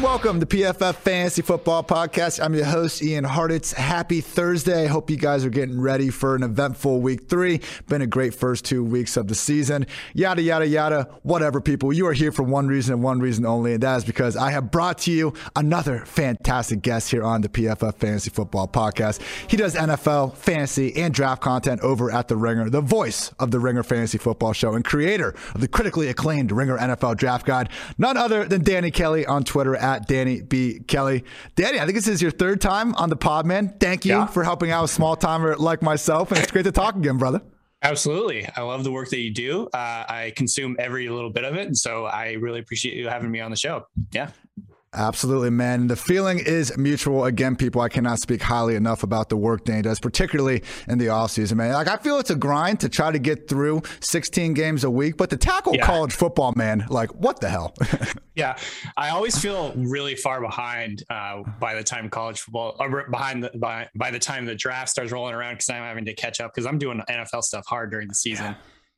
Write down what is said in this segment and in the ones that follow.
and welcome to PFF Fantasy Football Podcast. I'm your host, Ian Hartitz. Happy Thursday. Hope you guys are getting ready for an eventful week three. Been a great first two weeks of the season. Yada, yada, yada. Whatever, people. You are here for one reason and one reason only, and that is because I have brought to you another fantastic guest here on the PFF Fantasy Football Podcast. He does NFL, fantasy, and draft content over at The Ringer, the voice of the Ringer Fantasy Football Show, and creator of the critically acclaimed Ringer NFL Draft Guide. None other than Danny Kelly on Twitter at Danny B. Kelly. Danny, I think this is your third time on the pod, man. Thank you yeah. for helping out a small timer like myself. And it's great to talk again, brother. Absolutely. I love the work that you do. Uh, I consume every little bit of it. And so I really appreciate you having me on the show. Yeah. Absolutely, man. The feeling is mutual. Again, people, I cannot speak highly enough about the work Dane does, particularly in the offseason, man. Like, I feel it's a grind to try to get through 16 games a week, but to tackle yeah. college football, man, like, what the hell? yeah. I always feel really far behind uh, by the time college football, or behind the, by, by the time the draft starts rolling around because I'm having to catch up because I'm doing NFL stuff hard during the season. Yeah.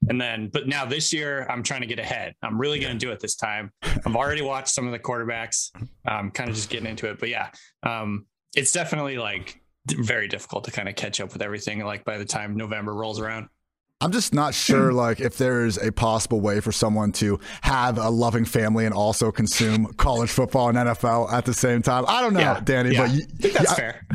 And then, but now this year, I'm trying to get ahead. I'm really going to do it this time. I've already watched some of the quarterbacks. I'm kind of just getting into it. But yeah, um, it's definitely like very difficult to kind of catch up with everything. Like by the time November rolls around. I'm just not sure, like, if there's a possible way for someone to have a loving family and also consume college football and NFL at the same time. I don't know, yeah, Danny, yeah. but you, I think that's fair.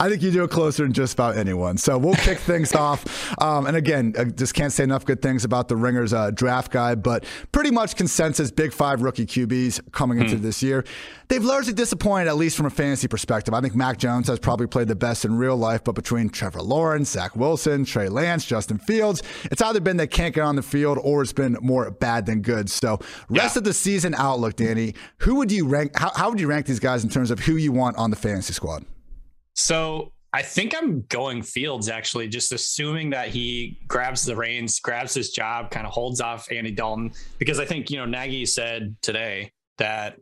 I think you do it closer than just about anyone. So we'll kick things off. Um, and again, I just can't say enough good things about the Ringers uh, draft guide, but pretty much consensus: big five rookie QBs coming into mm. this year. They've largely disappointed, at least from a fantasy perspective. I think Mac Jones has probably played the best in real life, but between Trevor Lawrence, Zach Wilson, Trey Lance, Justin Fields Fields, it's either been they can't get on the field or it's been more bad than good. So, rest yeah. of the season outlook, Danny, who would you rank? How, how would you rank these guys in terms of who you want on the fantasy squad? So, I think I'm going Fields actually, just assuming that he grabs the reins, grabs his job, kind of holds off Andy Dalton. Because I think, you know, Nagy said today that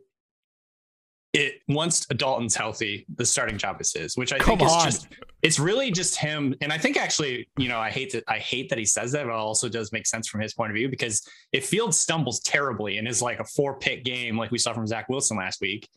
it once Dalton's healthy, the starting job is his, which I Come think is on. just it's really just him. And I think actually, you know, I hate that I hate that he says that, but it also does make sense from his point of view because if Field stumbles terribly and is like a four pick game, like we saw from Zach Wilson last week,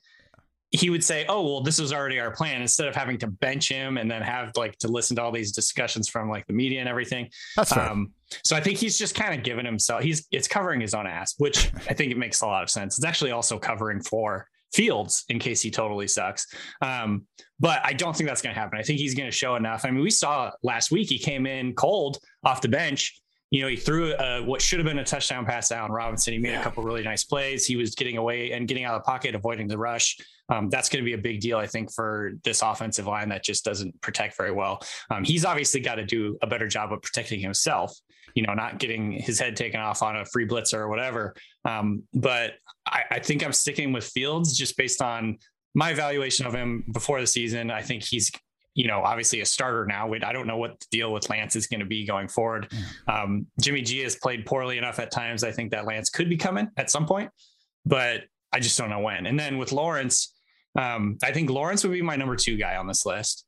he would say, Oh, well, this was already our plan, instead of having to bench him and then have like to listen to all these discussions from like the media and everything. That's right. Um, so I think he's just kind of given himself he's it's covering his own ass, which I think it makes a lot of sense. It's actually also covering for Fields in case he totally sucks. Um, but I don't think that's going to happen. I think he's going to show enough. I mean, we saw last week he came in cold off the bench. You know, he threw a, what should have been a touchdown pass to Allen Robinson. He made yeah. a couple really nice plays. He was getting away and getting out of the pocket, avoiding the rush. Um, that's going to be a big deal, I think, for this offensive line that just doesn't protect very well. Um, he's obviously got to do a better job of protecting himself you know, not getting his head taken off on a free blitzer or whatever. Um, but I, I think I'm sticking with Fields just based on my evaluation of him before the season. I think he's you know, obviously a starter now. I don't know what the deal with Lance is going to be going forward. Um, Jimmy G has played poorly enough at times. I think that Lance could be coming at some point, but I just don't know when. And then with Lawrence, um, I think Lawrence would be my number two guy on this list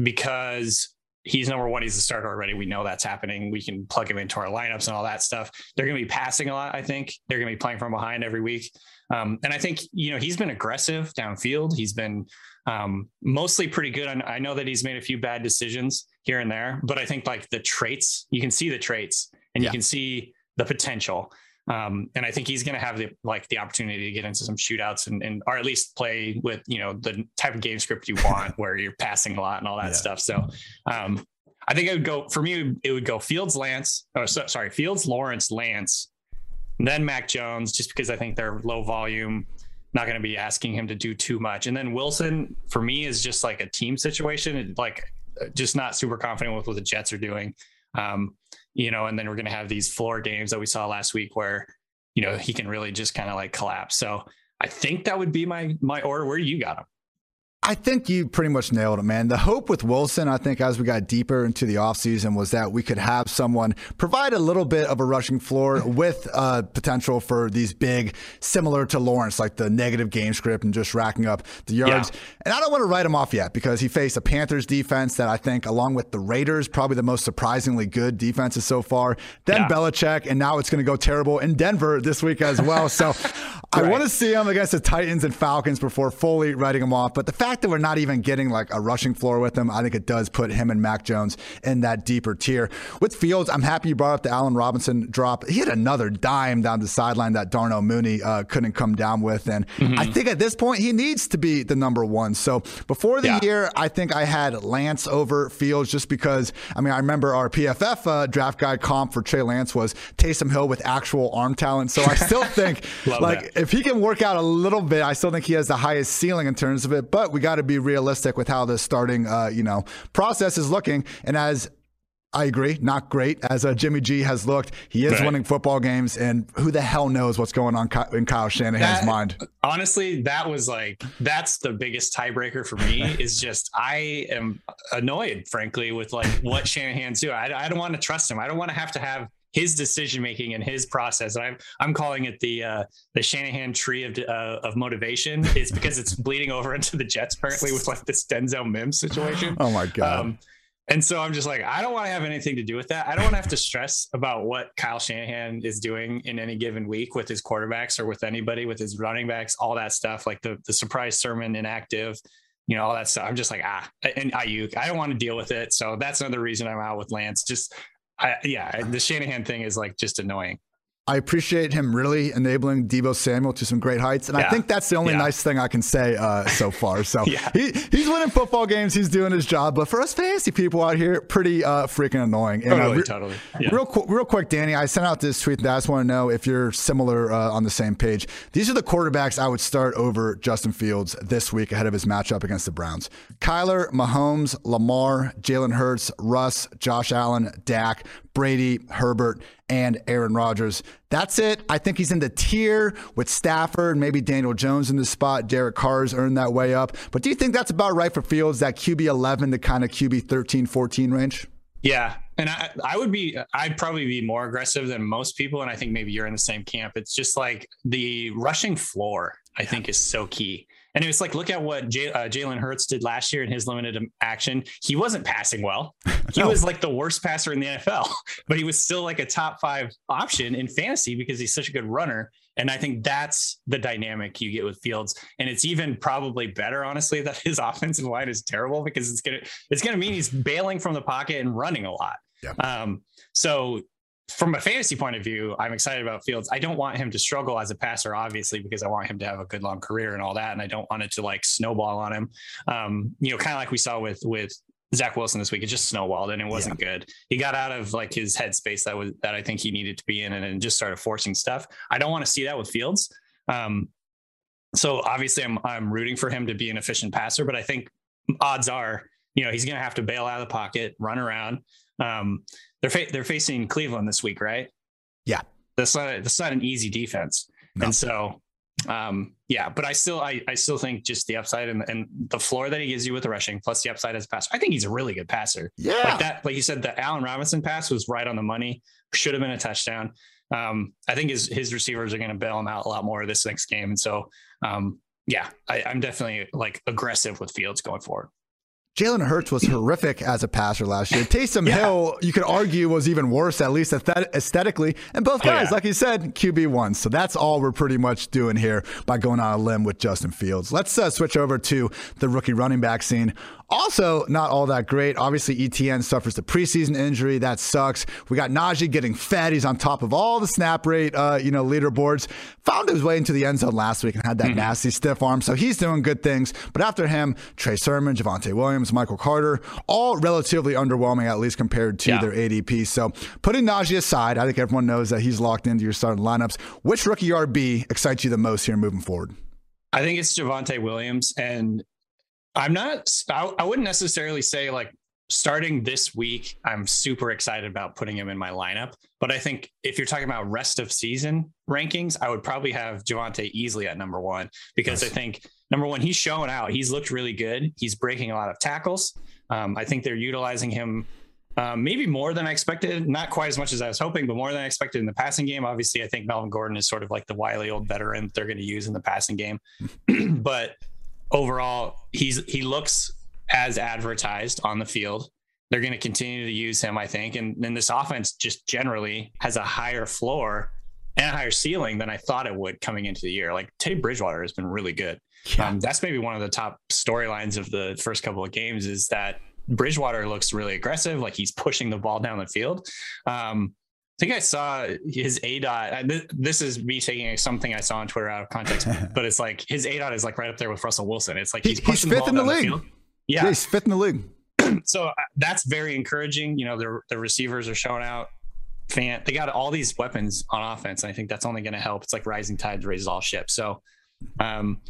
because he's number one. He's the starter already. We know that's happening. We can plug him into our lineups and all that stuff. They're going to be passing a lot. I think they're going to be playing from behind every week. Um, and I think, you know, he's been aggressive downfield. He's been um, mostly pretty good. I know that he's made a few bad decisions here and there, but I think like the traits, you can see the traits and yeah. you can see the potential. Um, and I think he's going to have the like the opportunity to get into some shootouts and, and or at least play with you know the type of game script you want, where you're passing a lot and all that yeah. stuff. So um, I think it would go for me. It would go Fields, Lance. Oh, so, sorry, Fields, Lawrence, Lance, then Mac Jones, just because I think they're low volume. Not going to be asking him to do too much, and then Wilson for me is just like a team situation. Like just not super confident with what the Jets are doing. Um, you know, and then we're going to have these floor games that we saw last week where, you know, he can really just kind of like collapse. So I think that would be my my order. Where you got him? I think you pretty much nailed it, man. The hope with Wilson, I think, as we got deeper into the offseason, was that we could have someone provide a little bit of a rushing floor with uh, potential for these big, similar to Lawrence, like the negative game script and just racking up the yards. Yeah. And I don't want to write him off yet because he faced a Panthers defense that I think, along with the Raiders, probably the most surprisingly good defenses so far. Then yeah. Belichick, and now it's going to go terrible in Denver this week as well. So I want to see him against the Titans and Falcons before fully writing him off. But the fact that we're not even getting like a rushing floor with him, I think it does put him and Mac Jones in that deeper tier. With Fields, I'm happy you brought up the Allen Robinson drop. He had another dime down the sideline that Darnell Mooney uh, couldn't come down with. And mm-hmm. I think at this point, he needs to be the number one. So before the yeah. year, I think I had Lance over Fields just because, I mean, I remember our PFF uh, draft guide comp for Trey Lance was Taysom Hill with actual arm talent. So I still think, like, that. if he can work out a little bit, I still think he has the highest ceiling in terms of it. But we got to be realistic with how the starting, uh, you know, process is looking. And as I agree, not great as uh, Jimmy G has looked. He is right. winning football games, and who the hell knows what's going on in Kyle Shanahan's that, mind? Honestly, that was like that's the biggest tiebreaker for me. is just I am annoyed, frankly, with like what Shanahan's doing. I, I don't want to trust him. I don't want to have to have his decision making and his process. I'm I'm calling it the uh, the Shanahan tree of uh, of motivation. It's because it's bleeding over into the Jets apparently with like this Denzel Mims situation. Oh my god. Um, and so I'm just like, I don't want to have anything to do with that. I don't want to have to stress about what Kyle Shanahan is doing in any given week with his quarterbacks or with anybody, with his running backs, all that stuff, like the the surprise sermon inactive, you know, all that stuff. I'm just like, ah, and Aiyuk, I don't want to deal with it. So that's another reason I'm out with Lance. Just I, yeah, the Shanahan thing is like just annoying. I appreciate him really enabling Deebo Samuel to some great heights, and yeah. I think that's the only yeah. nice thing I can say uh, so far. So yeah. he, he's winning football games, he's doing his job, but for us fantasy people out here, pretty uh, freaking annoying. And, totally, uh, re- totally. Real, real quick, Danny, I sent out this tweet that I just want to know if you're similar uh, on the same page. These are the quarterbacks I would start over Justin Fields this week ahead of his matchup against the Browns: Kyler, Mahomes, Lamar, Jalen Hurts, Russ, Josh Allen, Dak. Brady, Herbert, and Aaron Rodgers. That's it. I think he's in the tier with Stafford, maybe Daniel Jones in the spot. Derek Carr's earned that way up. But do you think that's about right for Fields, that QB 11 to kind of QB 13, 14 range? Yeah. And I, I would be, I'd probably be more aggressive than most people. And I think maybe you're in the same camp. It's just like the rushing floor, I yeah. think, is so key. And it was like, look at what J- uh, Jalen Hurts did last year in his limited action. He wasn't passing well. He no. was like the worst passer in the NFL, but he was still like a top five option in fantasy because he's such a good runner. And I think that's the dynamic you get with Fields. And it's even probably better, honestly, that his offensive line is terrible because it's gonna it's gonna mean he's bailing from the pocket and running a lot. Yeah. Um, so from a fantasy point of view, I'm excited about Fields. I don't want him to struggle as a passer, obviously, because I want him to have a good long career and all that, and I don't want it to like snowball on him. Um, you know, kind of like we saw with with Zach Wilson this week. It just snowballed and it wasn't yeah. good. He got out of like his headspace that was that I think he needed to be in, and, and just started forcing stuff. I don't want to see that with Fields. Um, so obviously, I'm I'm rooting for him to be an efficient passer, but I think odds are, you know, he's going to have to bail out of the pocket, run around. Um, they're fa- they're facing Cleveland this week, right? Yeah, that's not that's not an easy defense, no. and so um, yeah, but I still I, I still think just the upside and, and the floor that he gives you with the rushing plus the upside as a passer. I think he's a really good passer. Yeah, like that, like you said, the Allen Robinson pass was right on the money. Should have been a touchdown. Um, I think his his receivers are going to bail him out a lot more this next game, and so um, yeah, I, I'm definitely like aggressive with Fields going forward. Jalen Hurts was horrific as a passer last year. Taysom yeah. Hill, you could argue, was even worse, at least aesthetically. And both guys, oh, yeah. like you said, QB1. So that's all we're pretty much doing here by going on a limb with Justin Fields. Let's uh, switch over to the rookie running back scene. Also, not all that great. Obviously, ETN suffers the preseason injury. That sucks. We got Najee getting fed. He's on top of all the snap rate, uh, you know, leaderboards. Found his way into the end zone last week and had that mm-hmm. nasty stiff arm. So he's doing good things. But after him, Trey Sermon, Javonte Williams, Michael Carter, all relatively underwhelming, at least compared to yeah. their ADP. So putting Najee aside, I think everyone knows that he's locked into your starting lineups. Which rookie RB excites you the most here moving forward? I think it's Javonte Williams. And I'm not, I, wouldn't necessarily say like starting this week, I'm super excited about putting him in my lineup. But I think if you're talking about rest of season rankings, I would probably have Javonte easily at number one because nice. I think number one, he's showing out. He's looked really good. He's breaking a lot of tackles. Um, I think they're utilizing him um, maybe more than I expected. Not quite as much as I was hoping, but more than I expected in the passing game. Obviously, I think Melvin Gordon is sort of like the wily old veteran they're going to use in the passing game. but overall, he's he looks as advertised on the field. They're going to continue to use him, I think, and then this offense just generally has a higher floor and a higher ceiling than I thought it would coming into the year. Like Teddy Bridgewater has been really good. Yeah. Um, that's maybe one of the top storylines of the first couple of games is that Bridgewater looks really aggressive, like he's pushing the ball down the field. Um, I think I saw his A dot. This is me taking something I saw on Twitter out of context, but it's like his A dot is like right up there with Russell Wilson. It's like he's pushing he's fifth the in the league. The yeah. yeah, he's fifth in the league. so uh, that's very encouraging. You know, the the receivers are showing out. Fan, they got all these weapons on offense. And I think that's only going to help. It's like rising tides raises all ships. So, um,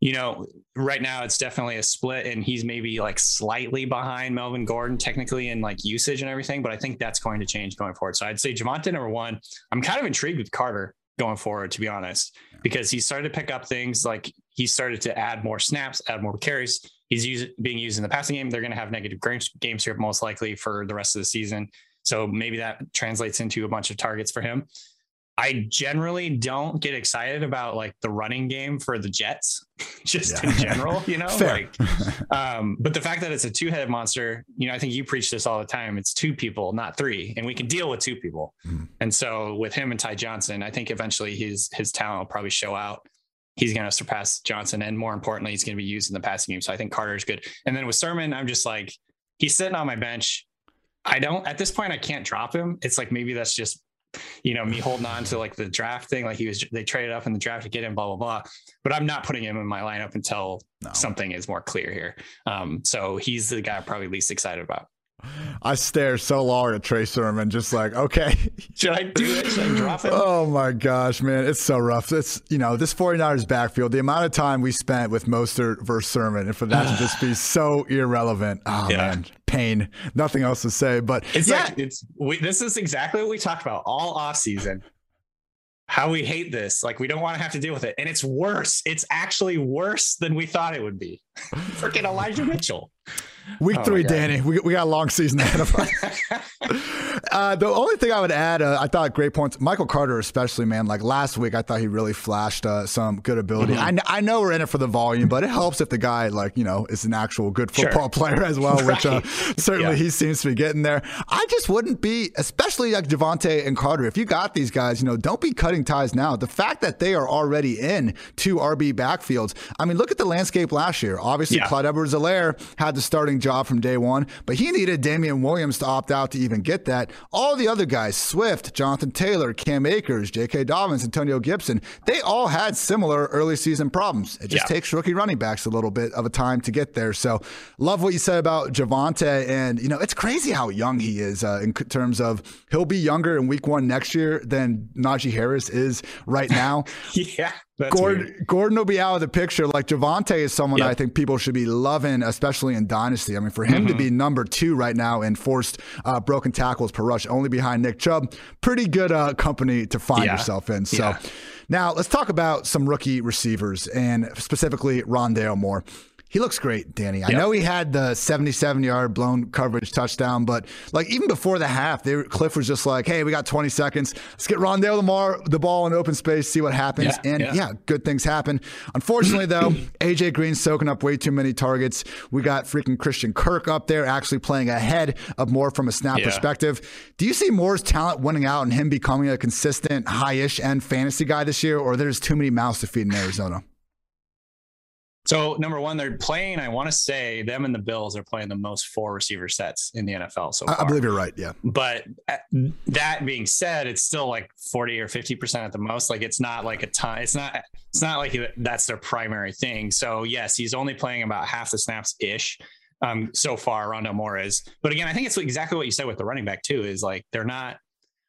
you know, right now it's definitely a split, and he's maybe like slightly behind Melvin Gordon technically in like usage and everything, but I think that's going to change going forward. So I'd say Javonte number one. I'm kind of intrigued with Carter going forward, to be honest, because he started to pick up things like he started to add more snaps, add more carries. He's used, being used in the passing game. They're going to have negative game script most likely for the rest of the season. So maybe that translates into a bunch of targets for him. I generally don't get excited about like the running game for the Jets, just yeah. in general, you know. like, um, but the fact that it's a two-headed monster, you know, I think you preach this all the time. It's two people, not three, and we can deal with two people. Mm. And so with him and Ty Johnson, I think eventually his his talent will probably show out. He's going to surpass Johnson, and more importantly, he's going to be used in the passing game. So I think Carter's good. And then with Sermon, I'm just like, he's sitting on my bench. I don't at this point I can't drop him. It's like maybe that's just you know, me holding on to like the draft thing, like he was, they traded up in the draft to get him, blah, blah, blah. But I'm not putting him in my lineup until no. something is more clear here. Um, so he's the guy I'm probably least excited about. I stare so long at Trey Sermon, just like, okay. Should I do it? Should I drop it? Oh my gosh, man. It's so rough. It's, you know, this 49ers backfield, the amount of time we spent with Mostert versus Sermon, and for that to just be so irrelevant. Oh, yeah. man. Pain. Nothing else to say. But it's yeah. like, it's, we, this is exactly what we talked about all off season. How we hate this. Like, we don't want to have to deal with it. And it's worse. It's actually worse than we thought it would be. Freaking Elijah Mitchell. Week oh three, Danny. We, we got a long season ahead of us. uh, the only thing I would add, uh, I thought great points. Michael Carter, especially, man. Like last week, I thought he really flashed uh, some good ability. Mm-hmm. I, I know we're in it for the volume, but it helps if the guy, like, you know, is an actual good football sure. player as well, which uh, certainly yeah. he seems to be getting there. I just wouldn't be, especially like Javonte and Carter, if you got these guys, you know, don't be cutting ties now. The fact that they are already in two RB backfields, I mean, look at the landscape last year. Obviously, yeah. Clyde Edwards Helaire had the starting job from day one, but he needed Damian Williams to opt out to even get that. All the other guys, Swift, Jonathan Taylor, Cam Akers, J.K. Dobbins, Antonio Gibson, they all had similar early season problems. It just yeah. takes rookie running backs a little bit of a time to get there. So, love what you said about Javonte. And, you know, it's crazy how young he is uh, in terms of he'll be younger in week one next year than Najee Harris is right now. yeah. That's Gordon, weird. Gordon will be out of the picture. Like Javonte is someone yep. I think people should be loving, especially in Dynasty. I mean, for him mm-hmm. to be number two right now in forced uh, broken tackles per rush, only behind Nick Chubb, pretty good uh, company to find yeah. yourself in. So yeah. now let's talk about some rookie receivers and specifically Rondale Moore. He looks great, Danny. I know he had the 77 yard blown coverage touchdown, but like even before the half, they, Cliff was just like, hey, we got 20 seconds. Let's get Rondale Lamar the ball in open space, see what happens. Yeah, and yeah. yeah, good things happen. Unfortunately, though, AJ Green soaking up way too many targets. We got freaking Christian Kirk up there actually playing ahead of Moore from a snap yeah. perspective. Do you see Moore's talent winning out and him becoming a consistent high ish end fantasy guy this year, or there's too many mouths to feed in Arizona? So number one, they're playing. I want to say them and the Bills are playing the most four receiver sets in the NFL. So far. I believe you're right. Yeah. But uh, that being said, it's still like forty or fifty percent at the most. Like it's not like a ton. It's not. It's not like that's their primary thing. So yes, he's only playing about half the snaps ish. Um, so far, Rondale Moore is. But again, I think it's exactly what you said with the running back too. Is like they're not.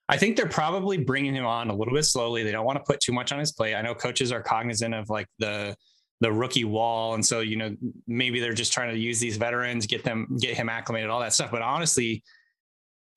I think they're probably bringing him on a little bit slowly. They don't want to put too much on his plate. I know coaches are cognizant of like the the rookie wall. And so, you know, maybe they're just trying to use these veterans, get them, get him acclimated, all that stuff. But honestly,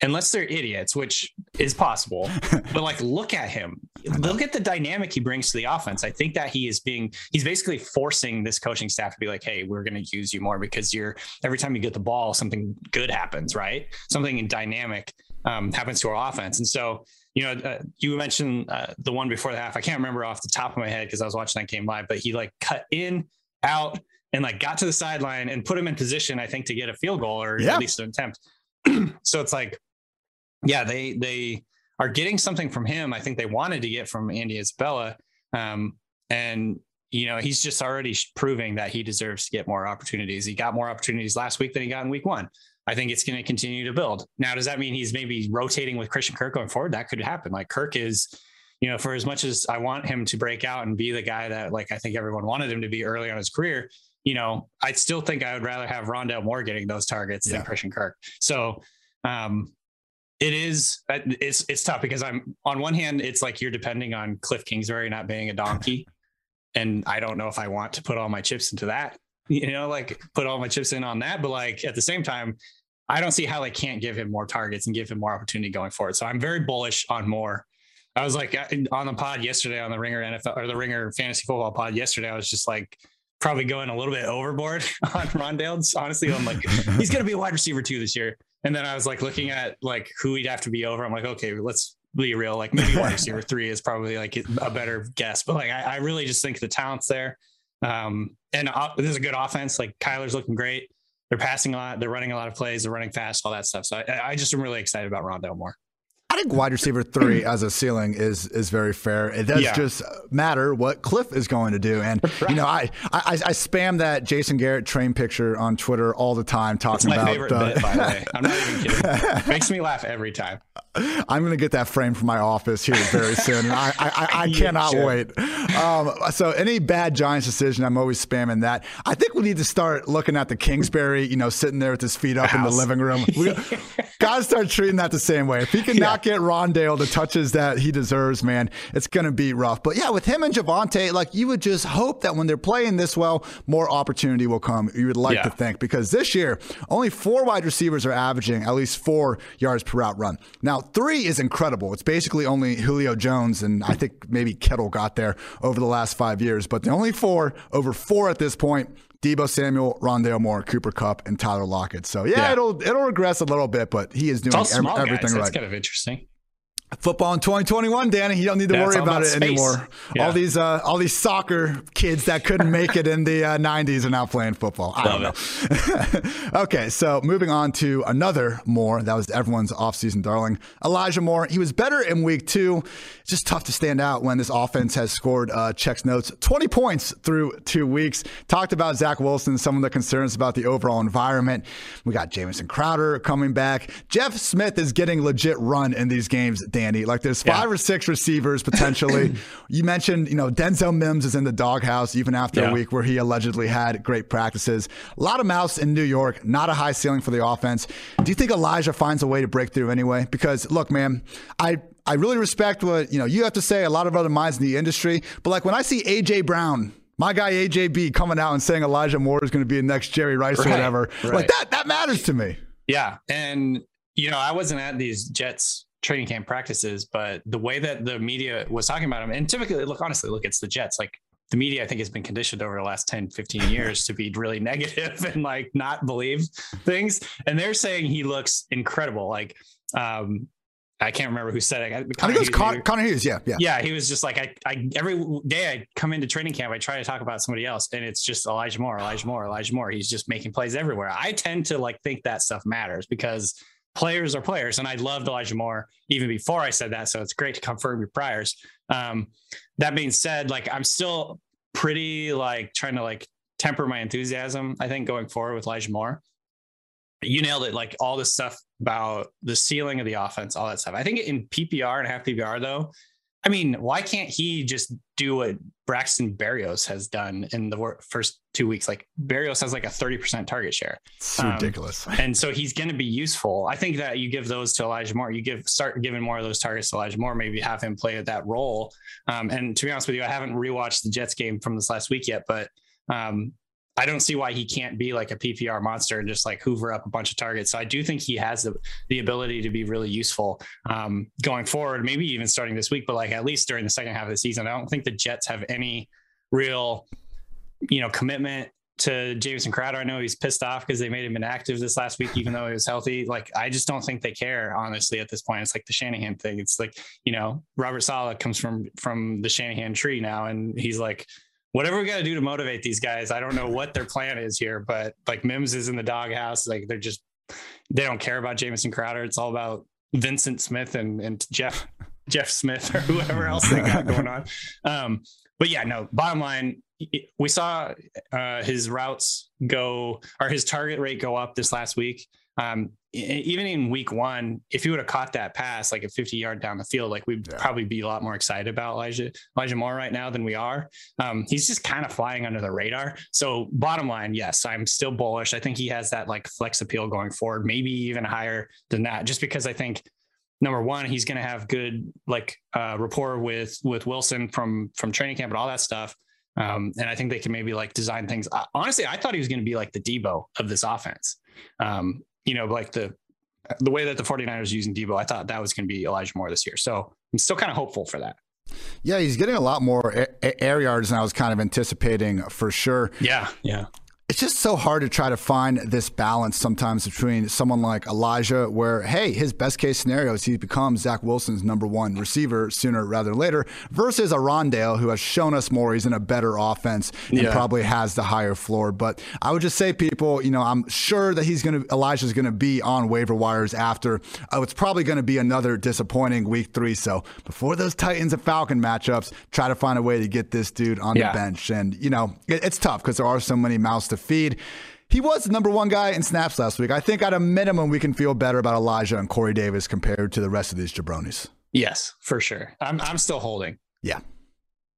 unless they're idiots, which is possible. but like, look at him. Look at the dynamic he brings to the offense. I think that he is being, he's basically forcing this coaching staff to be like, hey, we're going to use you more because you're, every time you get the ball, something good happens, right? Something dynamic um, happens to our offense. And so, you know, uh, you mentioned uh, the one before the half. I can't remember off the top of my head because I was watching that game live, but he like cut in, out, and like got to the sideline and put him in position, I think, to get a field goal or yeah. at least an attempt. so it's like, yeah, they they are getting something from him. I think they wanted to get from Andy Isabella, um, and you know he's just already proving that he deserves to get more opportunities. He got more opportunities last week than he got in week one. I think it's going to continue to build. Now, does that mean he's maybe rotating with Christian Kirk going forward? That could happen. Like Kirk is, you know, for as much as I want him to break out and be the guy that like I think everyone wanted him to be early on his career, you know, I still think I would rather have Rondale Moore getting those targets yeah. than Christian Kirk. So um, it is uh, it's it's tough because I'm on one hand, it's like you're depending on Cliff Kingsbury not being a donkey. and I don't know if I want to put all my chips into that, you know, like put all my chips in on that. But like at the same time, I don't see how they can't give him more targets and give him more opportunity going forward. So I'm very bullish on Moore. I was like uh, on the pod yesterday on the Ringer NFL or the Ringer Fantasy Football pod yesterday. I was just like, probably going a little bit overboard on Rondale. Honestly, I'm like, he's going to be a wide receiver too this year. And then I was like looking at like who he'd have to be over. I'm like, okay, let's be real. Like maybe wide receiver three is probably like a better guess. But like, I, I really just think the talent's there. Um, and uh, this is a good offense. Like Kyler's looking great. They're passing a lot. They're running a lot of plays. They're running fast, all that stuff. So I, I just am really excited about Rondale Moore. I think wide receiver three as a ceiling is is very fair. It does yeah. just matter what Cliff is going to do. And right. you know, I, I I spam that Jason Garrett train picture on Twitter all the time, talking That's my about. Favorite uh, bit, by the way, I'm not even kidding. Makes me laugh every time. I'm going to get that frame from my office here very soon. And I, I, I, yeah, cannot wait. Um, so, any bad Giants decision, I'm always spamming that. I think we need to start looking at the Kingsbury, you know, sitting there with his feet up House. in the living room. We got to start treating that the same way. If he can yeah. get Rondale the touches that he deserves, man, it's going to be rough. But yeah, with him and Javonte, like you would just hope that when they're playing this well, more opportunity will come. You would like yeah. to think because this year, only four wide receivers are averaging at least four yards per route run. Now, three is incredible. It's basically only Julio Jones and I think maybe Kittle got there over the last five years, but the only four over four at this point. Deebo Samuel, Rondale Moore, Cooper Kupp, and Tyler Lockett. So yeah, yeah. it'll it'll regress a little bit, but he is doing every, everything guys. right. That's kind of interesting. Football in 2021, Danny. You don't need to yeah, worry about, about, it anymore. Yeah. All these uh, all these soccer kids that couldn't make it in the uh, 90s are now playing football. I Love don't know. okay, so moving on to another Moore. That was everyone's offseason darling, Elijah Moore. He was better in week two. It's just tough to stand out when this offense has scored uh, checks notes 20 points through two weeks. Talked about Zach Wilson, some of the concerns about the overall environment. We got Jamison Crowder coming back. Jeff Smith is getting legit run in these games. Danny Danny. Like there's five yeah. or six receivers potentially. you mentioned, you know, Denzel Mims is in the doghouse even after yeah. a week where he allegedly had great practices. A lot of mouths in New York, not a high ceiling for the offense. Do you think Elijah finds a way to break through anyway? Because look, man, I I really respect what you know you have to say. A lot of other minds in the industry, but like when I see AJ Brown my guy AJB coming out and saying Elijah Moore is going to be the next Jerry Rice right, or whatever. Right. Like that, that matters to me. Yeah. And, you know, I wasn't at these Jets training camp practices, but the way that the media was talking about him, and typically, look, honestly, look, it's the Jets. Like the media, I think, has been conditioned over the last 10, 15 years to be really negative and like not believe things. And they're saying he looks incredible. Like, um, I can't remember who said it. I think it was Con- Connor Hughes. Yeah, yeah, yeah. He was just like, I, I, every day I come into training camp, I try to talk about somebody else, and it's just Elijah Moore, Elijah Moore, Elijah Moore. He's just making plays everywhere. I tend to like think that stuff matters because players are players. And I loved Elijah Moore even before I said that. So it's great to confirm your priors. Um, that being said, like I'm still pretty like trying to like temper my enthusiasm, I think, going forward with Elijah Moore. You nailed it. Like all this stuff about the ceiling of the offense, all that stuff. I think in PPR and half PPR, though, I mean, why can't he just do what Braxton Berrios has done in the first two weeks? Like Berrios has like a 30% target share. It's um, ridiculous. And so he's going to be useful. I think that you give those to Elijah Moore, you give, start giving more of those targets to Elijah Moore, maybe have him play that role. Um, and to be honest with you, I haven't rewatched the Jets game from this last week yet, but um, I don't see why he can't be like a PPR monster and just like hoover up a bunch of targets. So I do think he has the, the ability to be really useful um, going forward, maybe even starting this week, but like at least during the second half of the season. I don't think the Jets have any real, you know, commitment to Jamison Crowder. I know he's pissed off because they made him inactive this last week, even though he was healthy. Like, I just don't think they care, honestly, at this point. It's like the Shanahan thing. It's like, you know, Robert Saleh comes from from the Shanahan tree now, and he's like, whatever we got to do to motivate these guys. I don't know what their plan is here, but like Mims is in the doghouse. Like they're just they don't care about Jamison Crowder. It's all about Vyncint Smith and and Jeff Jeff Smith or whoever else they got going on. Um, but yeah, no. Bottom line, we saw uh, his routes go or his target rate go up this last week. Um, even in week one, if he would have caught that pass like a 50 yard down the field, like we'd yeah. probably be a lot more excited about Elijah Elijah Moore right now than we are. Um, he's just kind of flying under the radar. So bottom line, yes, I'm still bullish. I think he has that like flex appeal going forward, maybe even higher than that, just because I think number one, he's going to have good like uh, rapport with with Wilson from from training camp and all that stuff. Um, and I think they can maybe like design things. Honestly, I thought he was going to be like the Deebo of this offense. Um, you know, like the the way that the 49ers using Deebo, I thought that was going to be Elijah Moore this year. So I'm still kind of hopeful for that. Yeah, he's getting a lot more air yards than I was kind of anticipating for sure. Yeah, yeah it's just so hard to try to find this balance sometimes between someone like Elijah, where, hey, his best case scenario is he becomes Zach Wilson's number one receiver sooner rather than later, versus a Rondale who has shown us more. He's in a better offense and yeah. probably has the higher floor. But I would just say, people, you know, I'm sure that he's going to, Elijah's going to be on waiver wires after. Uh, it's probably going to be another disappointing week three. So before those Titans and Falcon matchups, try to find a way to get this dude on yeah. the bench. And, you know, it, it's tough because there are so many mouths to feed. He was the number one guy in snaps last week. I think at a minimum, we can feel better about Elijah and Corey Davis compared to the rest of these jabronis. Yes, for sure. I'm, I'm still holding. Yeah.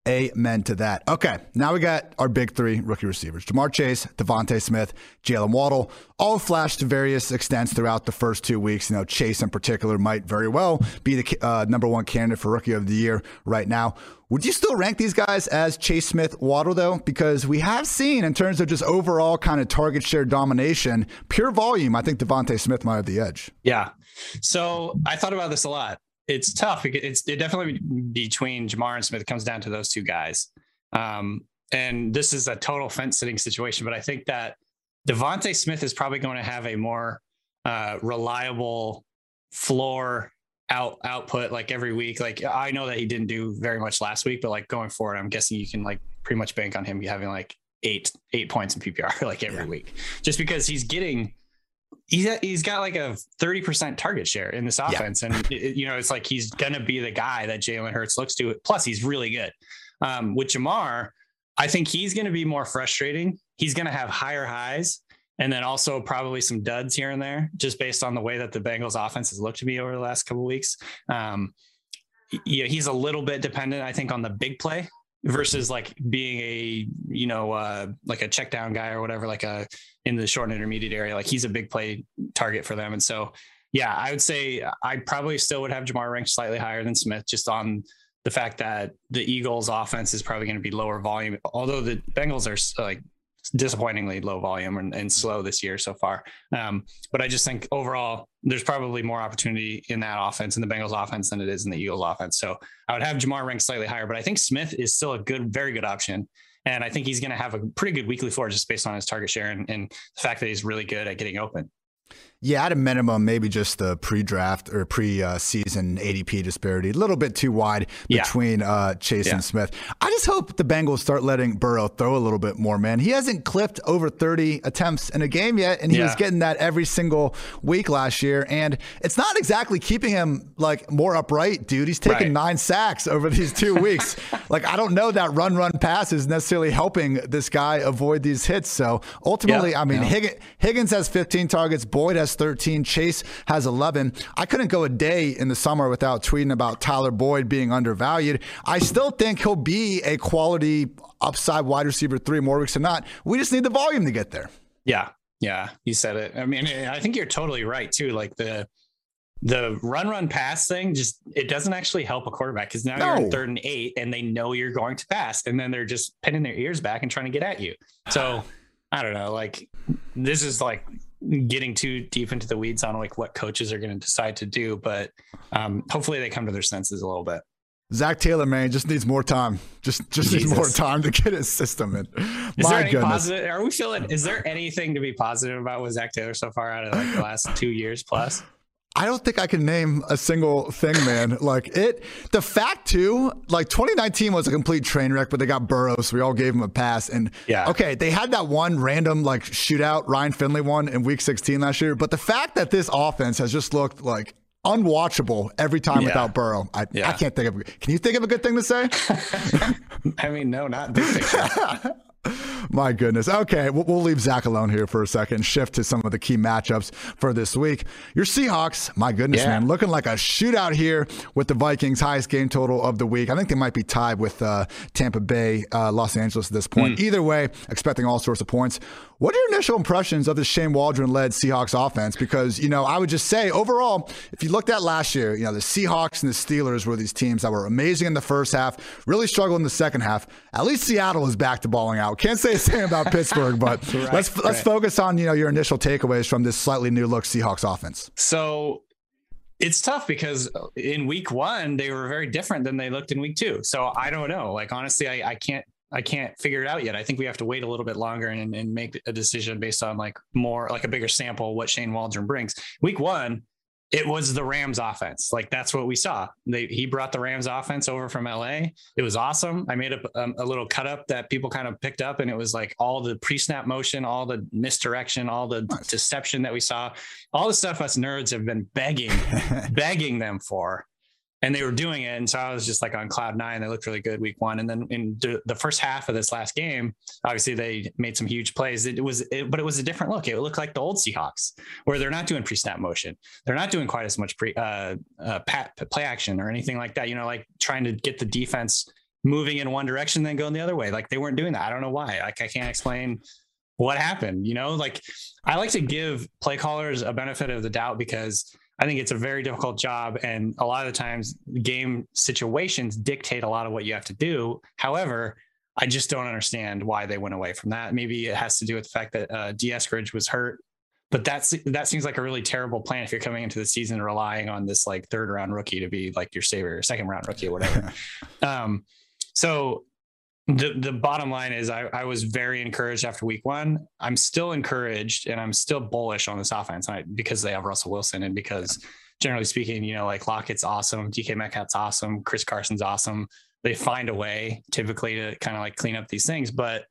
Amen to that. Okay, now we got our big three rookie receivers Ja'Marr Chase, DeVonta Smith, Jalen Waddle, all flashed to various extents throughout the first two weeks. You know, Chase in particular might very well be the uh, number one candidate for rookie of the year right now. Would you still rank these guys as Chase Smith Waddle, though? Because we have seen, in terms of just overall kind of target share domination, pure volume, I think DeVonta Smith might have the edge. Yeah. So I thought about this a lot it's tough. It's it definitely between Ja'Marr and Smith. It comes down to those two guys. Um, and this is a total fence sitting situation, but I think that DeVonta Smith is probably going to have a more uh, reliable floor out output like every week. Like I know that he didn't do very much last week, but like going forward, I'm guessing you can like pretty much bank on him having like eight eight points in PPR like every yeah. week, just because he's getting he's he's got like a 30% target share in this offense. Yeah. And, it, you know, it's like he's going to be the guy that Jalen Hurts looks to. Plus, he's really good. Um, with Ja'Marr, I think he's going to be more frustrating. He's going to have higher highs and then also probably some duds here and there, just based on the way that the Bengals offense has looked to me over the last couple weeks. Um, yeah, he's a little bit dependent, I think, on the big play versus like being a you know uh, like a check down guy or whatever like a in the short and intermediate area like he's a big play target for them. And so yeah i would say i probably still would have Ja'Marr ranked slightly higher than smith just on the fact that the eagles offense is probably going to be lower volume although the bengals are like disappointingly low volume and, and slow this year so far. Um, but I just think overall, there's probably more opportunity in that offense in the Bengals offense than it is in the Eagles offense. So I would have Ja'Marr ranked slightly higher, but I think Smith is still a good, very good option. And I think he's going to have a pretty good weekly floor just based on his target share and, and the fact that he's really good at getting open. Yeah, at a minimum, maybe just the pre-draft or pre-season ADP disparity, a little bit too wide between yeah. uh, Chase yeah. and Smith. I just hope the Bengals start letting Burrow throw a little bit more, man. He hasn't clipped over 30 attempts in a game yet, and he yeah. was getting that every single week last year. And it's not exactly keeping him like more upright, dude. He's taken right. nine sacks over these two weeks. like I don't know that run, run, pass is necessarily helping this guy avoid these hits. So ultimately, I mean, Higgins, Higgins has 15 targets. Boyd has 13. Chase has 11. I couldn't go a day in the summer without tweeting about Tyler Boyd being undervalued. I still think he'll be a quality upside wide receiver three more weeks than not. We just need the volume to get there. Yeah. Yeah. You said it. I mean, I think you're totally right too. Like the, the run run pass thing just it doesn't actually help a quarterback because now no. you're in third and eight and they know you're going to pass and then they're just pinning their ears back and trying to get at you so I don't know, like this is like getting too deep into the weeds on like what coaches are going to decide to do, but um, hopefully they come to their senses a little bit. Zac Taylor, man, just needs more time. Just just Jesus. needs more time to get his system in. Is My there any goodness. positive? Are we feeling? Is there anything to be positive about with Zac Taylor so far out of like the last two years plus? I don't think I can name a single thing, man. like it, the fact too, like 2019 was a complete train wreck, but they got Burrow, so we all gave him a pass. And yeah, okay, they had that one random like shootout Ryan Finley one in Week 16 last year, but the fact that this offense has just looked like unwatchable every time yeah. without Burrow, I, yeah. I can't think of. Can you think of a good thing to say? I mean, no, not picture. My goodness. Okay, we'll, leave Zac alone here for a second. Shift to some of the key matchups for this week. Your Seahawks, my goodness, yeah. man, looking like a shootout here with the Vikings, highest game total of the week. I think they might be tied with uh, Tampa Bay, uh, Los Angeles at this point. Mm. Either way, expecting all sorts of points. What are your initial impressions of the Shane Waldron led Seahawks offense? Because, you know, I would just say overall, if you looked at last year, you know, the Seahawks and the Steelers were these teams that were amazing in the first half, really struggled in the second half. At least Seattle is back to balling out. Can't say the same about Pittsburgh, but right, let's right. let's focus on, you know, your initial takeaways from this slightly new look Seahawks offense. So it's tough because in week one they were very different than they looked in week two. So I don't know. Like honestly, I, I can't I can't figure it out yet. I think we have to wait a little bit longer and, and make a decision based on like more like a bigger sample what Shane Waldron brings. Week one, it was the Rams offense. Like that's what we saw. They, he brought the Rams offense over from LA. It was awesome. I made a, um, a little cut up that people kind of picked up, and it was like all the pre snap motion, all the misdirection, all the deception that we saw, all the stuff us nerds have been begging, begging them for and they were doing it. And so I was just like on cloud nine. They looked really good week one. And then in the first half of this last game, obviously they made some huge plays. It was, it, but it was a different look. It looked like the old Seahawks where they're not doing pre snap motion. They're not doing quite as much pre uh, uh, pat, play action or anything like that. You know, like trying to get the defense moving in one direction, then going the other way. Like they weren't doing that. I don't know why. Like I can't explain what happened. You know, like I like to give play callers a benefit of the doubt because I think it's a very difficult job. And a lot of the times, game situations dictate a lot of what you have to do. However, I just don't understand why they went away from that. Maybe it has to do with the fact that uh, Dee Eskridge was hurt, but that's that seems like a really terrible plan if you're coming into the season relying on this like third round rookie to be like your savior, second round rookie or whatever. um, so the the bottom line is I, I was very encouraged after week one. I'm still encouraged and I'm still bullish on this offense I, because they have Russell Wilson and because generally speaking, you know, like Lockett's awesome, DK Metcalf's awesome, Chris Carson's awesome. They find a way typically to kind of like clean up these things, but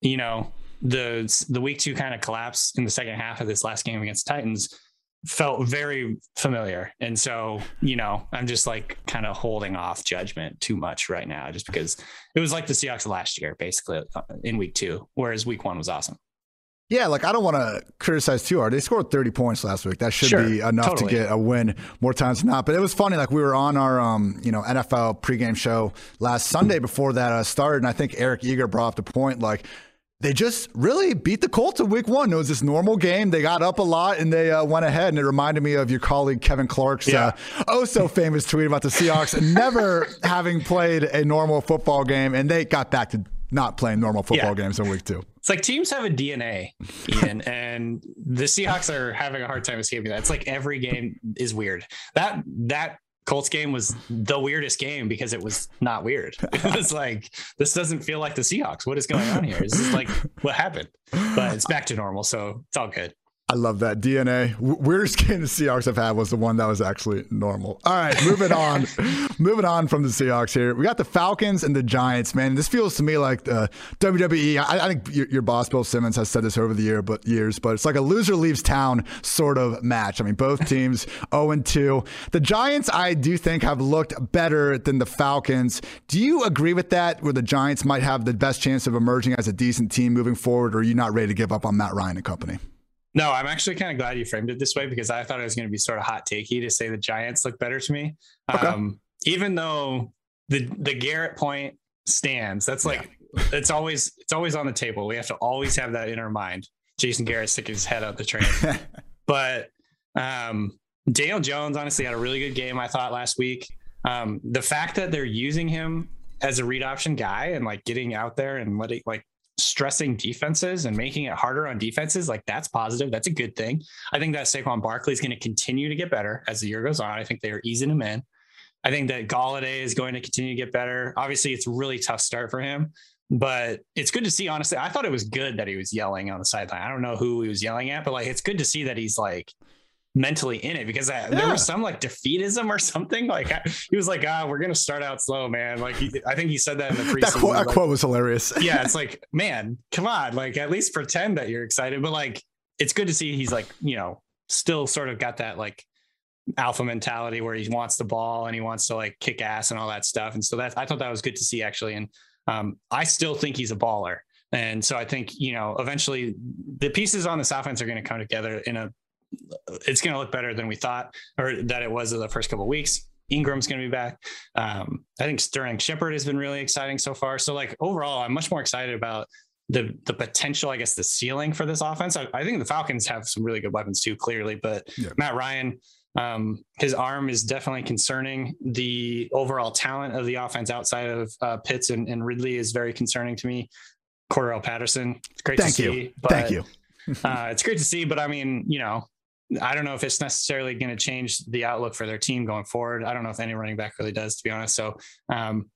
you know, the the week two kind of collapse in the second half of this last game against Titans felt very familiar. And so, you know, I'm just like kind of holding off judgment too much right now, just because it was like the Seahawks last year, basically uh, in week two, whereas week one was awesome. Yeah, like I don't want to criticize too hard. They scored 30 points last week. That should sure, be enough totally. to get a win more times than not. But it was funny. Like we were on our, um, you know, NFL pregame show last Sunday before that uh, started, and I think Eric Eager brought up the point like they just really beat the Colts in week one. It was this normal game. They got up a lot and they uh, went ahead. And it reminded me of your colleague Kevin Clark's yeah. uh, oh so famous tweet about the Seahawks never having played a normal football game. And they got back to not playing normal football yeah. games in week two. It's like teams have a DNA, Ian, and the Seahawks are having a hard time escaping that. It's like every game is weird. That that Colts game was the weirdest game because it was not weird. It was like this doesn't feel like the Seahawks. What is going on here? Is this is like what happened? But it's back to normal, so it's all good. I love that DNA. Weirdest game the Seahawks have had was the one that was actually normal. All right, moving on. moving on from the Seahawks here. We got the Falcons and the Giants, man. This feels to me like the WWE. I, I think your, your, boss, Bill Simmons, has said this over the year, but years, but it's like a loser leaves town sort of match. I mean, both teams 0 2. The Giants, I do think, have looked better than the Falcons. Do you agree with that, where the Giants might have the best chance of emerging as a decent team moving forward, or are you not ready to give up on Matt Ryan and company? No, I'm actually kind of glad you framed it this way because I thought it was going to be sort of hot takey to say the Giants look better to me. Okay. Um, even though the the Garrett point stands, that's like yeah. it's always it's always on the table. We have to always have that in our mind. Jason Garrett sticking his head out the train. but um, Daniel Jones honestly had a really good game, I thought last week. Um, the fact that they're using him as a read option guy and like getting out there and letting like stressing defenses and making it harder on defenses, like that's positive. That's a good thing. I think that Saquon Barkley is going to continue to get better as the year goes on. I think they are easing him in. I think that Golladay is going to continue to get better. Obviously, it's a really tough start for him, but it's good to see. Honestly, I thought it was good that he was yelling on the sideline. I don't know who he was yelling at, but like it's good to see that he's like mentally in it because I, yeah. there was some like defeatism or something. Like I, he was like, "Ah, we're gonna start out slow, man." Like he, I think he said that in the preseason. that, quote, like, quote was hilarious. yeah, it's like, man, come on, like at least pretend that you're excited. But like, it's good to see he's like, you know, still sort of got that like alpha mentality where he wants the ball and he wants to like kick ass and all that stuff. And so that I thought that was good to see actually. And um, I still think he's a baller. And so I think, you know, eventually the pieces on this offense are going to come together in a, it's going to look better than we thought or that it was in the first couple weeks. Ingram's going to be back. Um, I think Sterling Shepard has been really exciting so far. So like overall, I'm much more excited about the the potential, I guess, the ceiling for this offense. I, I think the Falcons have some really good weapons too, clearly. But yeah. Matt Ryan, um, his arm is definitely concerning. The overall talent of the offense outside of uh, Pitts and, and, Ridley is very concerning to me. Cordarrelle Patterson, great Thank to you. see. But, Thank you. uh, it's great to see, but I mean, you know, I don't know if it's necessarily going to change the outlook for their team going forward. I don't know if any running back really does, to be honest. So, um,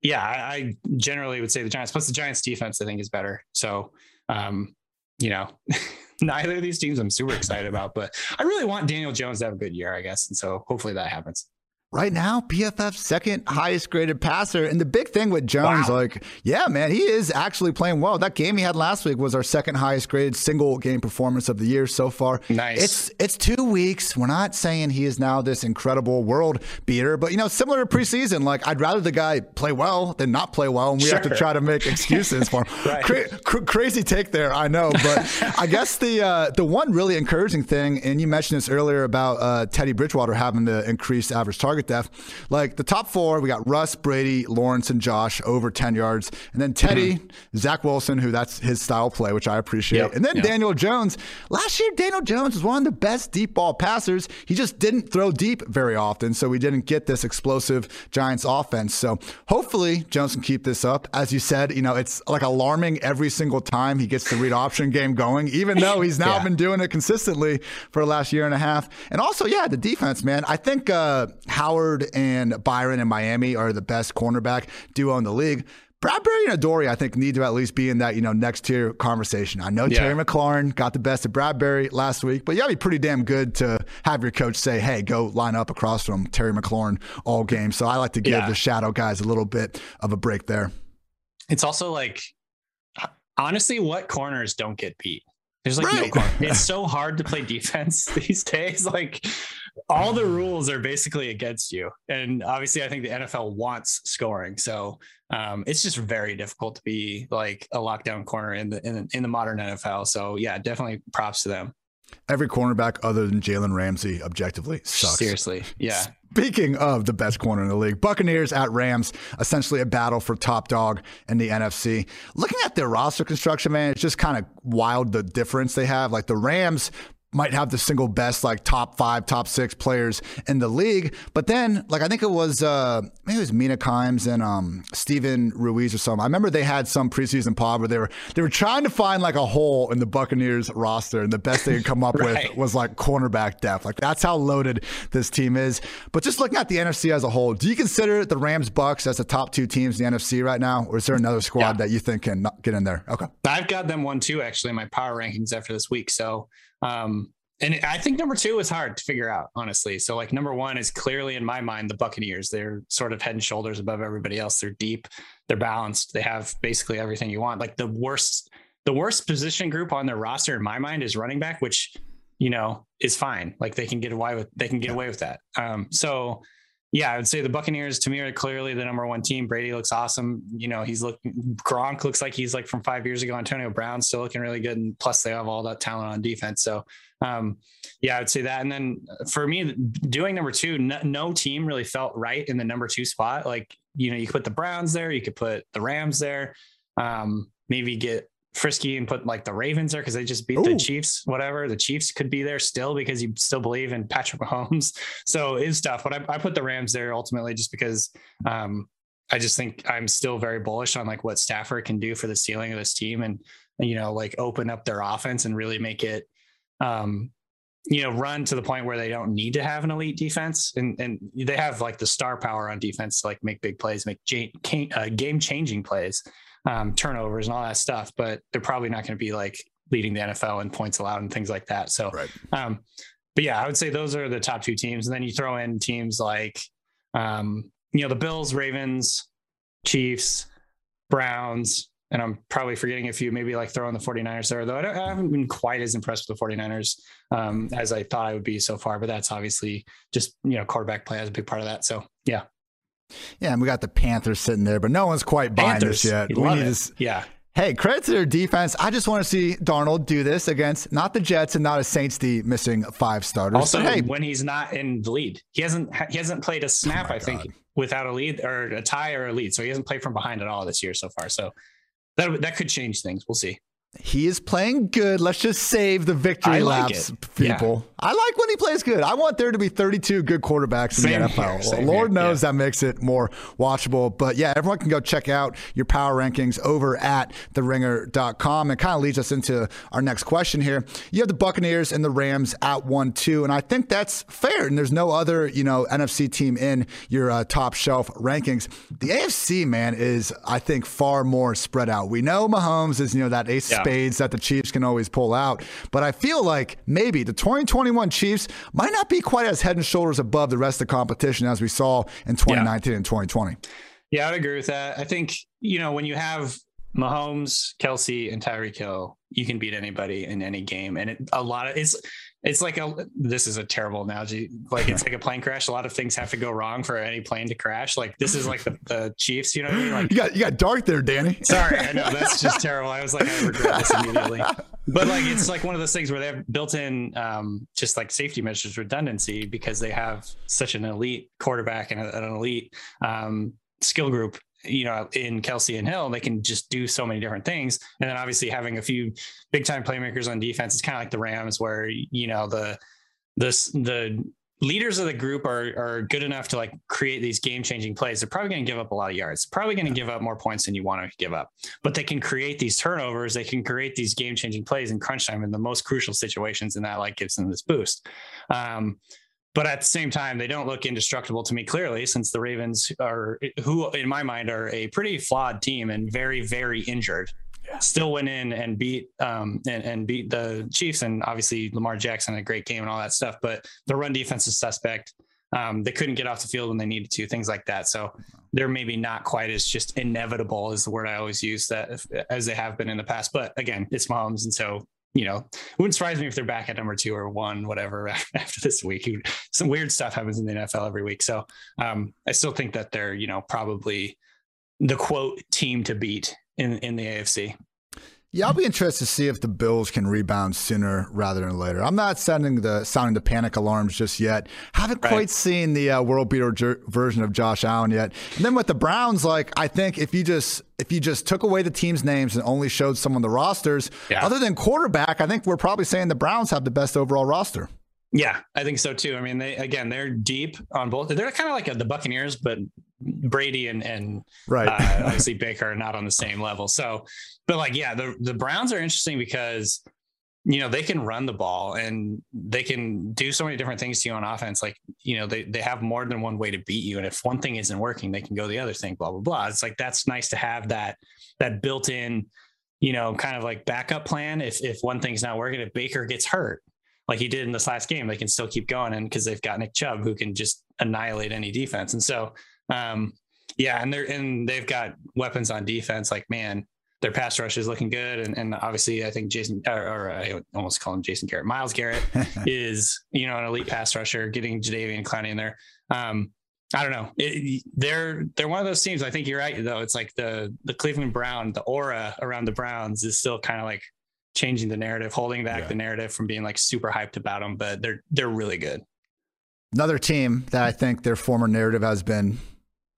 yeah, I, I, generally would say the Giants. Plus, the Giants' defense, I think, is better. So, um, you know, neither of these teams I'm super excited about, but I really want Daniel Jones to have a good year, I guess. And so hopefully that happens right now PFF's second highest graded passer. And the big thing with Jones, wow. like, yeah, man, he is actually playing well. That game he had last week was our second highest graded single game performance of the year so far. Nice. It's it's two weeks. We're not saying he is now this incredible world beater, but you know, similar to preseason, like I'd rather the guy play well than not play well, and we sure. have to try to make excuses for him. right. Cra- cr- crazy take there, I know, but I guess the uh, the one really encouraging thing, and you mentioned this earlier about uh, Teddy Bridgewater having the increased average target target. Like the top four, we got Russ, Brady, Lawrence, and Josh over 10 yards. And then Teddy, mm-hmm. Zach Wilson, who that's his style play, which I appreciate. Yep. And then yep. Daniel Jones. Last year, Daniel Jones was one of the best deep ball passers. He just didn't throw deep very often, so we didn't get this explosive Giants offense. So hopefully Jones can keep this up. As you said, you know, it's like alarming every single time he gets the read option game going, even though he's now yeah. been doing it consistently for the last year and a half. And also, yeah, the defense, man. I think uh, Howard and Byron in Miami are the best cornerback duo in the league. Bradberry and Adoree', I think, need to at least be in that, you know, next tier conversation. I know yeah. Terry McLaurin got the best of Bradberry last week, but you gotta be pretty damn good to have your coach say, hey, go line up across from Terry McLaurin all game. So I like to give yeah. the shadow guys a little bit of a break there. It's also like honestly, what corners don't get beat? There's like right. no corner. It's so hard to play defense these days. Like all the rules are basically against you. And obviously, I think the NFL wants scoring. So um, it's just very difficult to be like a lockdown corner in the, in the in the modern NFL. So yeah, definitely props to them. Every cornerback other than Jalen Ramsey objectively sucks. Seriously. Yeah. Speaking of the best corner in the league, Buccaneers at Rams, essentially a battle for top dog in the NFC. Looking at their roster construction, man, it's just kind of wild the difference they have. Like the Rams might have the single best like top five, top six players in the league. But then, like I think it was uh maybe it was Mina Kimes and um Steven Ruiz or something. I remember they had some preseason pod where they were they were trying to find like a hole in the Buccaneers roster, and the best they could come up right. with was like cornerback depth. Like that's how loaded this team is. But just looking at the NFC as a whole, do you consider the Rams Bucks as the top two teams in the NFC right now, or is there another squad yeah. that you think can not get in there? Okay, I've got them one too actually in my power rankings after this week. So um, and I think number two is hard to figure out, honestly. So, like, number one is clearly in my mind the Buccaneers. They're sort of head and shoulders above everybody else. They're deep, they're balanced, they have basically everything you want. Like, the worst, the worst position group on their roster in my mind is running back, which, you know, is fine. Like, they can get away with, they can get away with that. Um, so, yeah, I would say the Buccaneers to me are clearly the number one team. Brady looks awesome. You know, he's looking Gronk looks like he's like from five years ago. Antonio Brown's still looking really good, and plus they have all that talent on defense. So, um, yeah, I would say that. And then for me, doing number two, no, no team really felt right in the number two spot. Like you know, you could put the Browns there, you could put the Rams there, um, maybe get frisky and put like the Ravens there because they just beat Ooh. the Chiefs, whatever. The Chiefs could be there still because you still believe in Patrick Mahomes. So it's tough. But I, I put the Rams there ultimately just because um, I just think I'm still very bullish on like what Stafford can do for the ceiling of this team and, you know, like open up their offense and really make it, um, you know, run to the point where they don't need to have an elite defense, and and they have like the star power on defense to like make big plays, make uh, game changing plays, um, turnovers and all that stuff. But they're probably not going to be like leading the NFL in points allowed and things like that. So, right. um, but yeah, I would say those are the top two teams, and then you throw in teams like, um, you know, the Bills, Ravens, Chiefs, Browns, and I'm probably forgetting a few, maybe like throwing the 49ers there, though I, I haven't been quite as impressed with the 49ers um, as I thought I would be so far. But that's obviously just, you know, quarterback play has a big part of that. So, yeah. Yeah. And we got the Panthers sitting there, but no one's quite buying Panthers, this yet. We need it. to, yeah. Hey, credit to their defense. I just want to see Darnold do this against not the Jets and not a Saints D missing five starters. Also, hey, when he's not in the lead, he hasn't he hasn't played a oh snap. Oh I think without a lead or a tie or a lead, so he hasn't played from behind at all this year so far. So that that could change things. We'll see. He is playing good. Let's just save the victory like laps, it. people. Yeah. I like when he plays good. I want there to be 32 good quarterbacks in Same the NFL. Well, Lord here. knows yeah. that makes it more watchable. But yeah, everyone can go check out your power rankings over at theringer.com. And kind of leads us into our next question here. You have the Buccaneers and the Rams at 1 2. And I think that's fair. And there's no other, you know, NFC team in your uh, top shelf rankings. The AFC, man, is, I think, far more spread out. We know Mahomes is, you know, that ace. Yeah spades that the Chiefs can always pull out. But I feel like maybe the 2021 Chiefs might not be quite as head and shoulders above the rest of the competition as we saw in 2019 yeah. and 2020. Yeah, I'd agree with that. I think, you know, when you have Mahomes, Kelce, and Tyreek Hill, you can beat anybody in any game. And it, a lot of it's it's like a this is a terrible analogy. Like it's like a plane crash. A lot of things have to go wrong for any plane to crash. Like this is like the, the Chiefs. You know what I mean? Like you got you got dark there, Danny. Sorry, I know that's just terrible. I was like, I regret this immediately. But like it's like one of those things where they have built in um, just like safety measures redundancy because they have such an elite quarterback and an elite um, skill group you know, in Kelce and Hill, they can just do so many different things. And then obviously having a few big time playmakers on defense, it's kind of like the Rams where, you know, the, the, the leaders of the group are, are good enough to like create these game changing plays. They're probably going to give up a lot of yards, probably going to give up more points than you want to give up, but they can create these turnovers. They can create these game changing plays in crunch time in the most crucial situations. And that like gives them this boost. Um, but at the same time, they don't look indestructible to me clearly, since the Ravens are, who in my mind are a pretty flawed team and very, very injured. Yeah. Still went in and beat um, and, and beat the Chiefs, and obviously Lamar Jackson a great game and all that stuff. But the run defense is suspect. Um, they couldn't get off the field when they needed to, things like that. So they're maybe not quite as just inevitable is the word I always use that as they have been in the past. But again, it's Mahomes, and so you know, wouldn't surprise me if they're back at number two or one, whatever, after this week. Some weird stuff happens in the NFL every week. So um, I still think that they're, you know, probably the quote team to beat in, in the AFC. Yeah, I'll be interested to see if the Bills can rebound sooner rather than later. I'm not sounding the sounding the panic alarms just yet. Haven't right. quite seen the uh, world beater jer- version of Josh Allen yet. And then with the Browns, like I think if you just if you just took away the team's names and only showed some of the rosters, yeah. other than quarterback, I think we're probably saying the Browns have the best overall roster. Yeah, I think so too. I mean, they again, they're deep on both. They're kind of like a, the Buccaneers, but Brady and and right, uh, obviously Baker are not on the same level. So, but like, yeah, the the Browns are interesting because you know they can run the ball and they can do so many different things to you on offense. Like, you know, they they have more than one way to beat you, and if one thing isn't working, they can go the other thing. Blah blah blah. It's like that's nice to have that that built in, you know, kind of like backup plan. If if one thing's not working, if Baker gets hurt like he did in this last game, they can still keep going. And because they've got Nick Chubb who can just annihilate any defense. And so, um, yeah, and they're and they've got weapons on defense. Like man, their pass rush is looking good, and, and obviously I think Jason or, or I almost call him Jason Garrett. Myles Garrett is you know an elite pass rusher, getting Jadeveon Clowney in there. Um, I don't know. It, they're they're one of those teams. I think you're right though. It's like the the Cleveland Brown, the aura around the Browns is still kind of like changing the narrative, holding back yeah. the narrative from being like super hyped about them, but they're they're really good. Another team that I think their former narrative has been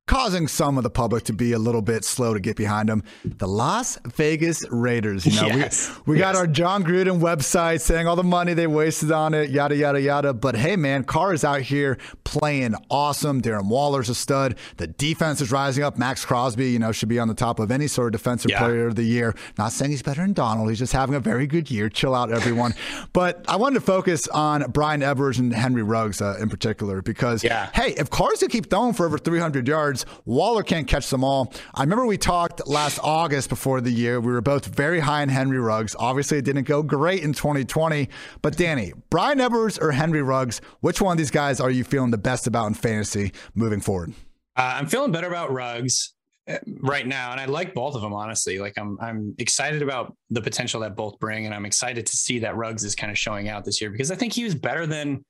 causing some of the public to be a little bit slow to get behind them. The Las Vegas Raiders. You know, yes. we, we yes. got our Jon Gruden website saying all the money they wasted on it, yada, yada, yada. But hey, man, Carr is out here playing awesome. Darren Waller's a stud. The defense is rising up. Maxx Crosby, you know, should be on the top of any sort of defensive yeah. player of the year. Not saying he's better than Donald. He's just having a very good year. Chill out, everyone. but I wanted to focus on Bryan Edwards and Henry Ruggs uh, in particular because, yeah. hey, if Carr's going to keep throwing for over 300 yards, yards. Waller can't catch them all. I remember we talked last August before the year. We were both very high on Henry Ruggs. Obviously, it didn't go great in 2020. But Danny, Bryan Edwards or Henry Ruggs, which one of these guys are you feeling the best about in fantasy moving forward? Uh, I'm feeling better about Ruggs uh, right now and i like both of them honestly like i'm i'm excited about the potential that both bring and i'm excited to see that Ruggs is kind of showing out this year because i think he was better than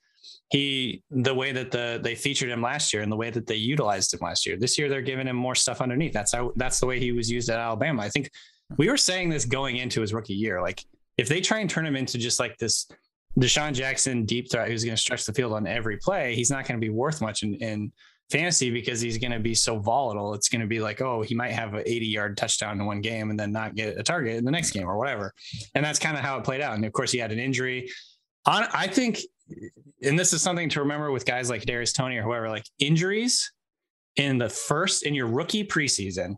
he the way that the they featured him last year and the way that they utilized him last year. This year they're giving him more stuff underneath. That's how that's the way he was used at Alabama. I think we were saying this going into his rookie year. Like if they try and turn him into just like this DeSean Jackson deep threat who's going to stretch the field on every play, he's not going to be worth much in, in fantasy because he's going to be so volatile. It's going to be like, oh, he might have an 80 yard touchdown in one game and then not get a target in the next game or whatever. And that's kind of how it played out. And of course, he had an injury. I think and this is something to remember with guys like Darius Toney or whoever, like injuries in the first in your rookie preseason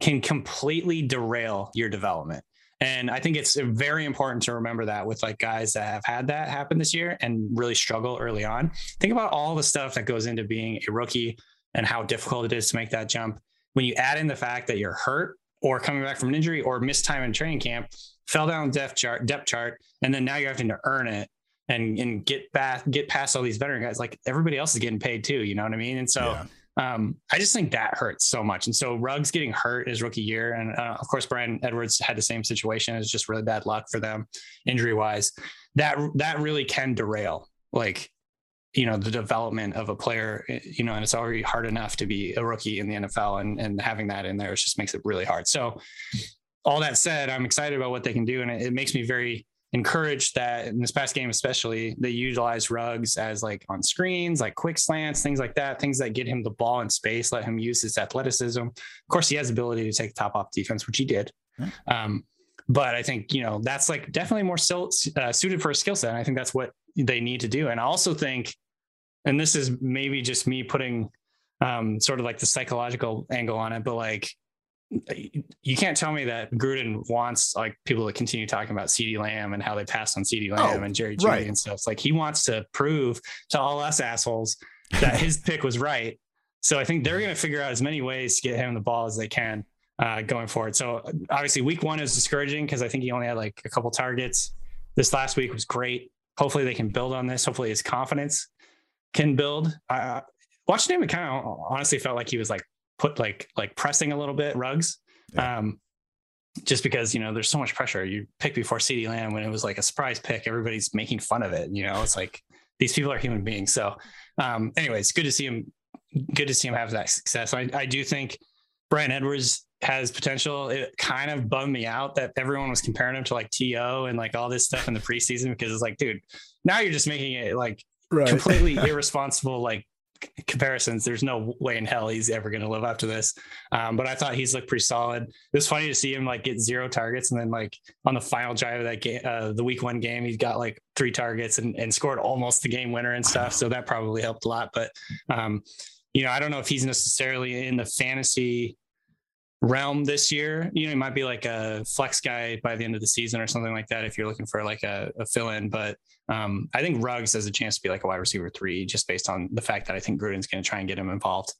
can completely derail your development. And I think it's very important to remember that with like guys that have had that happen this year and really struggle early on. Think about all the stuff that goes into being a rookie and how difficult it is to make that jump. When you add in the fact that you're hurt or coming back from an injury or missed time in training camp, fell down depth chart, depth chart, and then now you're having to earn it and and get back get past all these veteran guys like everybody else is getting paid too you know what i mean? And so yeah. um, i just think that hurts so much. And so Ruggs getting hurt his rookie year and uh, of course Bryan edwards had the same situation it's just really bad luck for them injury wise that that really can derail like you know the development of a player eh, you know and it's already hard enough to be a rookie in the nfl and and having that in there it just makes it really hard. So all that said i'm excited about what they can do and it, it makes me very encouraged that in this past game, especially, they utilize Ruggs as like on screens, like quick slants, things like that, things that get him the ball in space, let him use his athleticism. Of course, he has ability to take the top off defense, which he did. Um, but I think you know that's like definitely more still, uh, suited for a skill set. And I think that's what they need to do. And I also think, and this is maybe just me putting um, sort of like the psychological angle on it, but like you can't tell me that Gruden wants like people to continue talking about CeeDee Lamb and how they passed on CeeDee Lamb oh, and Jerry Jeudy right. and stuff. It's like he wants to prove to all us assholes that his pick was right. So I think they're going to figure out as many ways to get him the ball as they can uh, going forward. So obviously, week one is discouraging because I think he only had like a couple targets. This last week was great. Hopefully, they can build on this. Hopefully, his confidence can build. Uh, watching him, it kind of honestly felt like he was like put like like pressing a little bit Ruggs. Yeah. Um, just because you know there's so much pressure. You pick before CeeDee Lamb when it was like a surprise pick. Everybody's making fun of it. You know, it's like these people are human beings. So, um, anyways, good to see him. Good to see him have that success. I, I do think Bryan Edwards has potential. It kind of bummed me out that everyone was comparing him to like T.O. and like all this stuff in the preseason because it's like, dude, now you're just making it like right. completely irresponsible, like comparisons, there's no way in hell he's ever going to live up to this. Um, but I thought he's looked pretty solid. It was funny to see him like get zero targets, and then like on the final drive of that game, uh, the week one game, he got like three targets and, and scored almost the game winner and stuff. So that probably helped a lot. But um, you know, I don't know if he's necessarily in the fantasy realm this year. You know, he might be like a flex guy by the end of the season or something like that if you're looking for like a, a fill in. But um, I think Ruggs has a chance to be like a wide receiver three just based on the fact that I think Gruden's going to try and get him involved.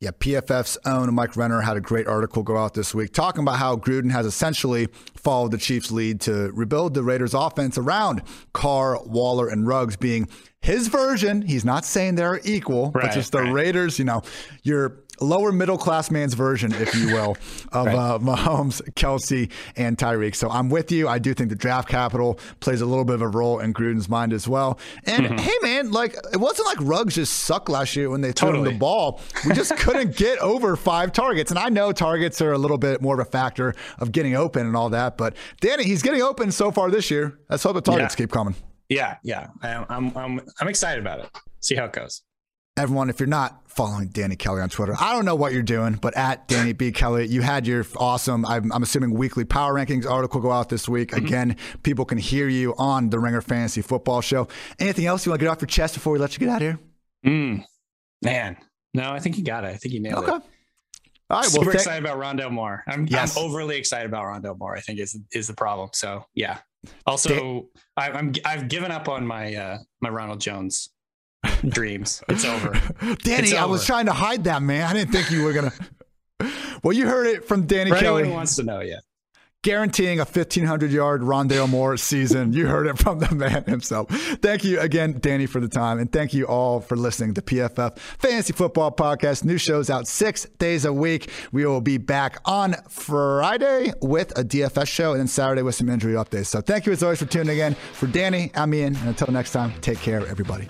Yeah, PFF's own Mike Renner had a great article go out this week talking about how Gruden has essentially followed the Chiefs' lead to rebuild the Raiders' offense around Carr, Waller, and Ruggs being his version. He's not saying they're equal, right, but just the right. Raiders, you know, you're lower middle class man's version, if you will, of right. uh, Mahomes, Kelce, and Tyreek. So I'm with you. I do think the draft capital plays a little bit of a role in Gruden's mind as well. And mm-hmm. hey, man, like it wasn't like Ruggs just sucked last year when they threw totally. him the ball. We just couldn't get over five targets. And I know targets are a little bit more of a factor of getting open and all that, but Danny, he's getting open so far this year. Let's hope the targets yeah. keep coming. Yeah, yeah, I'm, I'm, I'm, I'm excited about it. See how it goes. Everyone, if you're not following Danny Kelly on Twitter, I don't know what you're doing, but at Danny B. Kelly, you had your awesome, I'm, I'm assuming, weekly power rankings article go out this week. Mm-hmm. Again, people can hear you on the Ringer Fantasy Football Show. Anything else you want to get off your chest before we let you get out of here? Mm, man, no, I think you got it. I think you nailed okay. it. All right, Super well, excited about Rondale Moore. I'm, yes. I'm overly excited about Rondale Moore. I think is is the problem. So yeah. Also, Dan- I, I'm I've given up on my uh, my Ronald Jones dreams. It's over. Danny, it's I was trying to hide that, man. I didn't think you were gonna. well, you heard it from Danny For Kelly. wants to know, yeah guaranteeing a 1500 yard Rondale Moore season. You heard it from the man himself. Thank you again, Danny, for the time. And thank you all for listening to PFF Fantasy Football Podcast. New shows out six days a week. We will be back on Friday with a DFS show and then Saturday with some injury updates. So thank you as always for tuning in. For Danny, I'm Ian. And until next time, take care, everybody.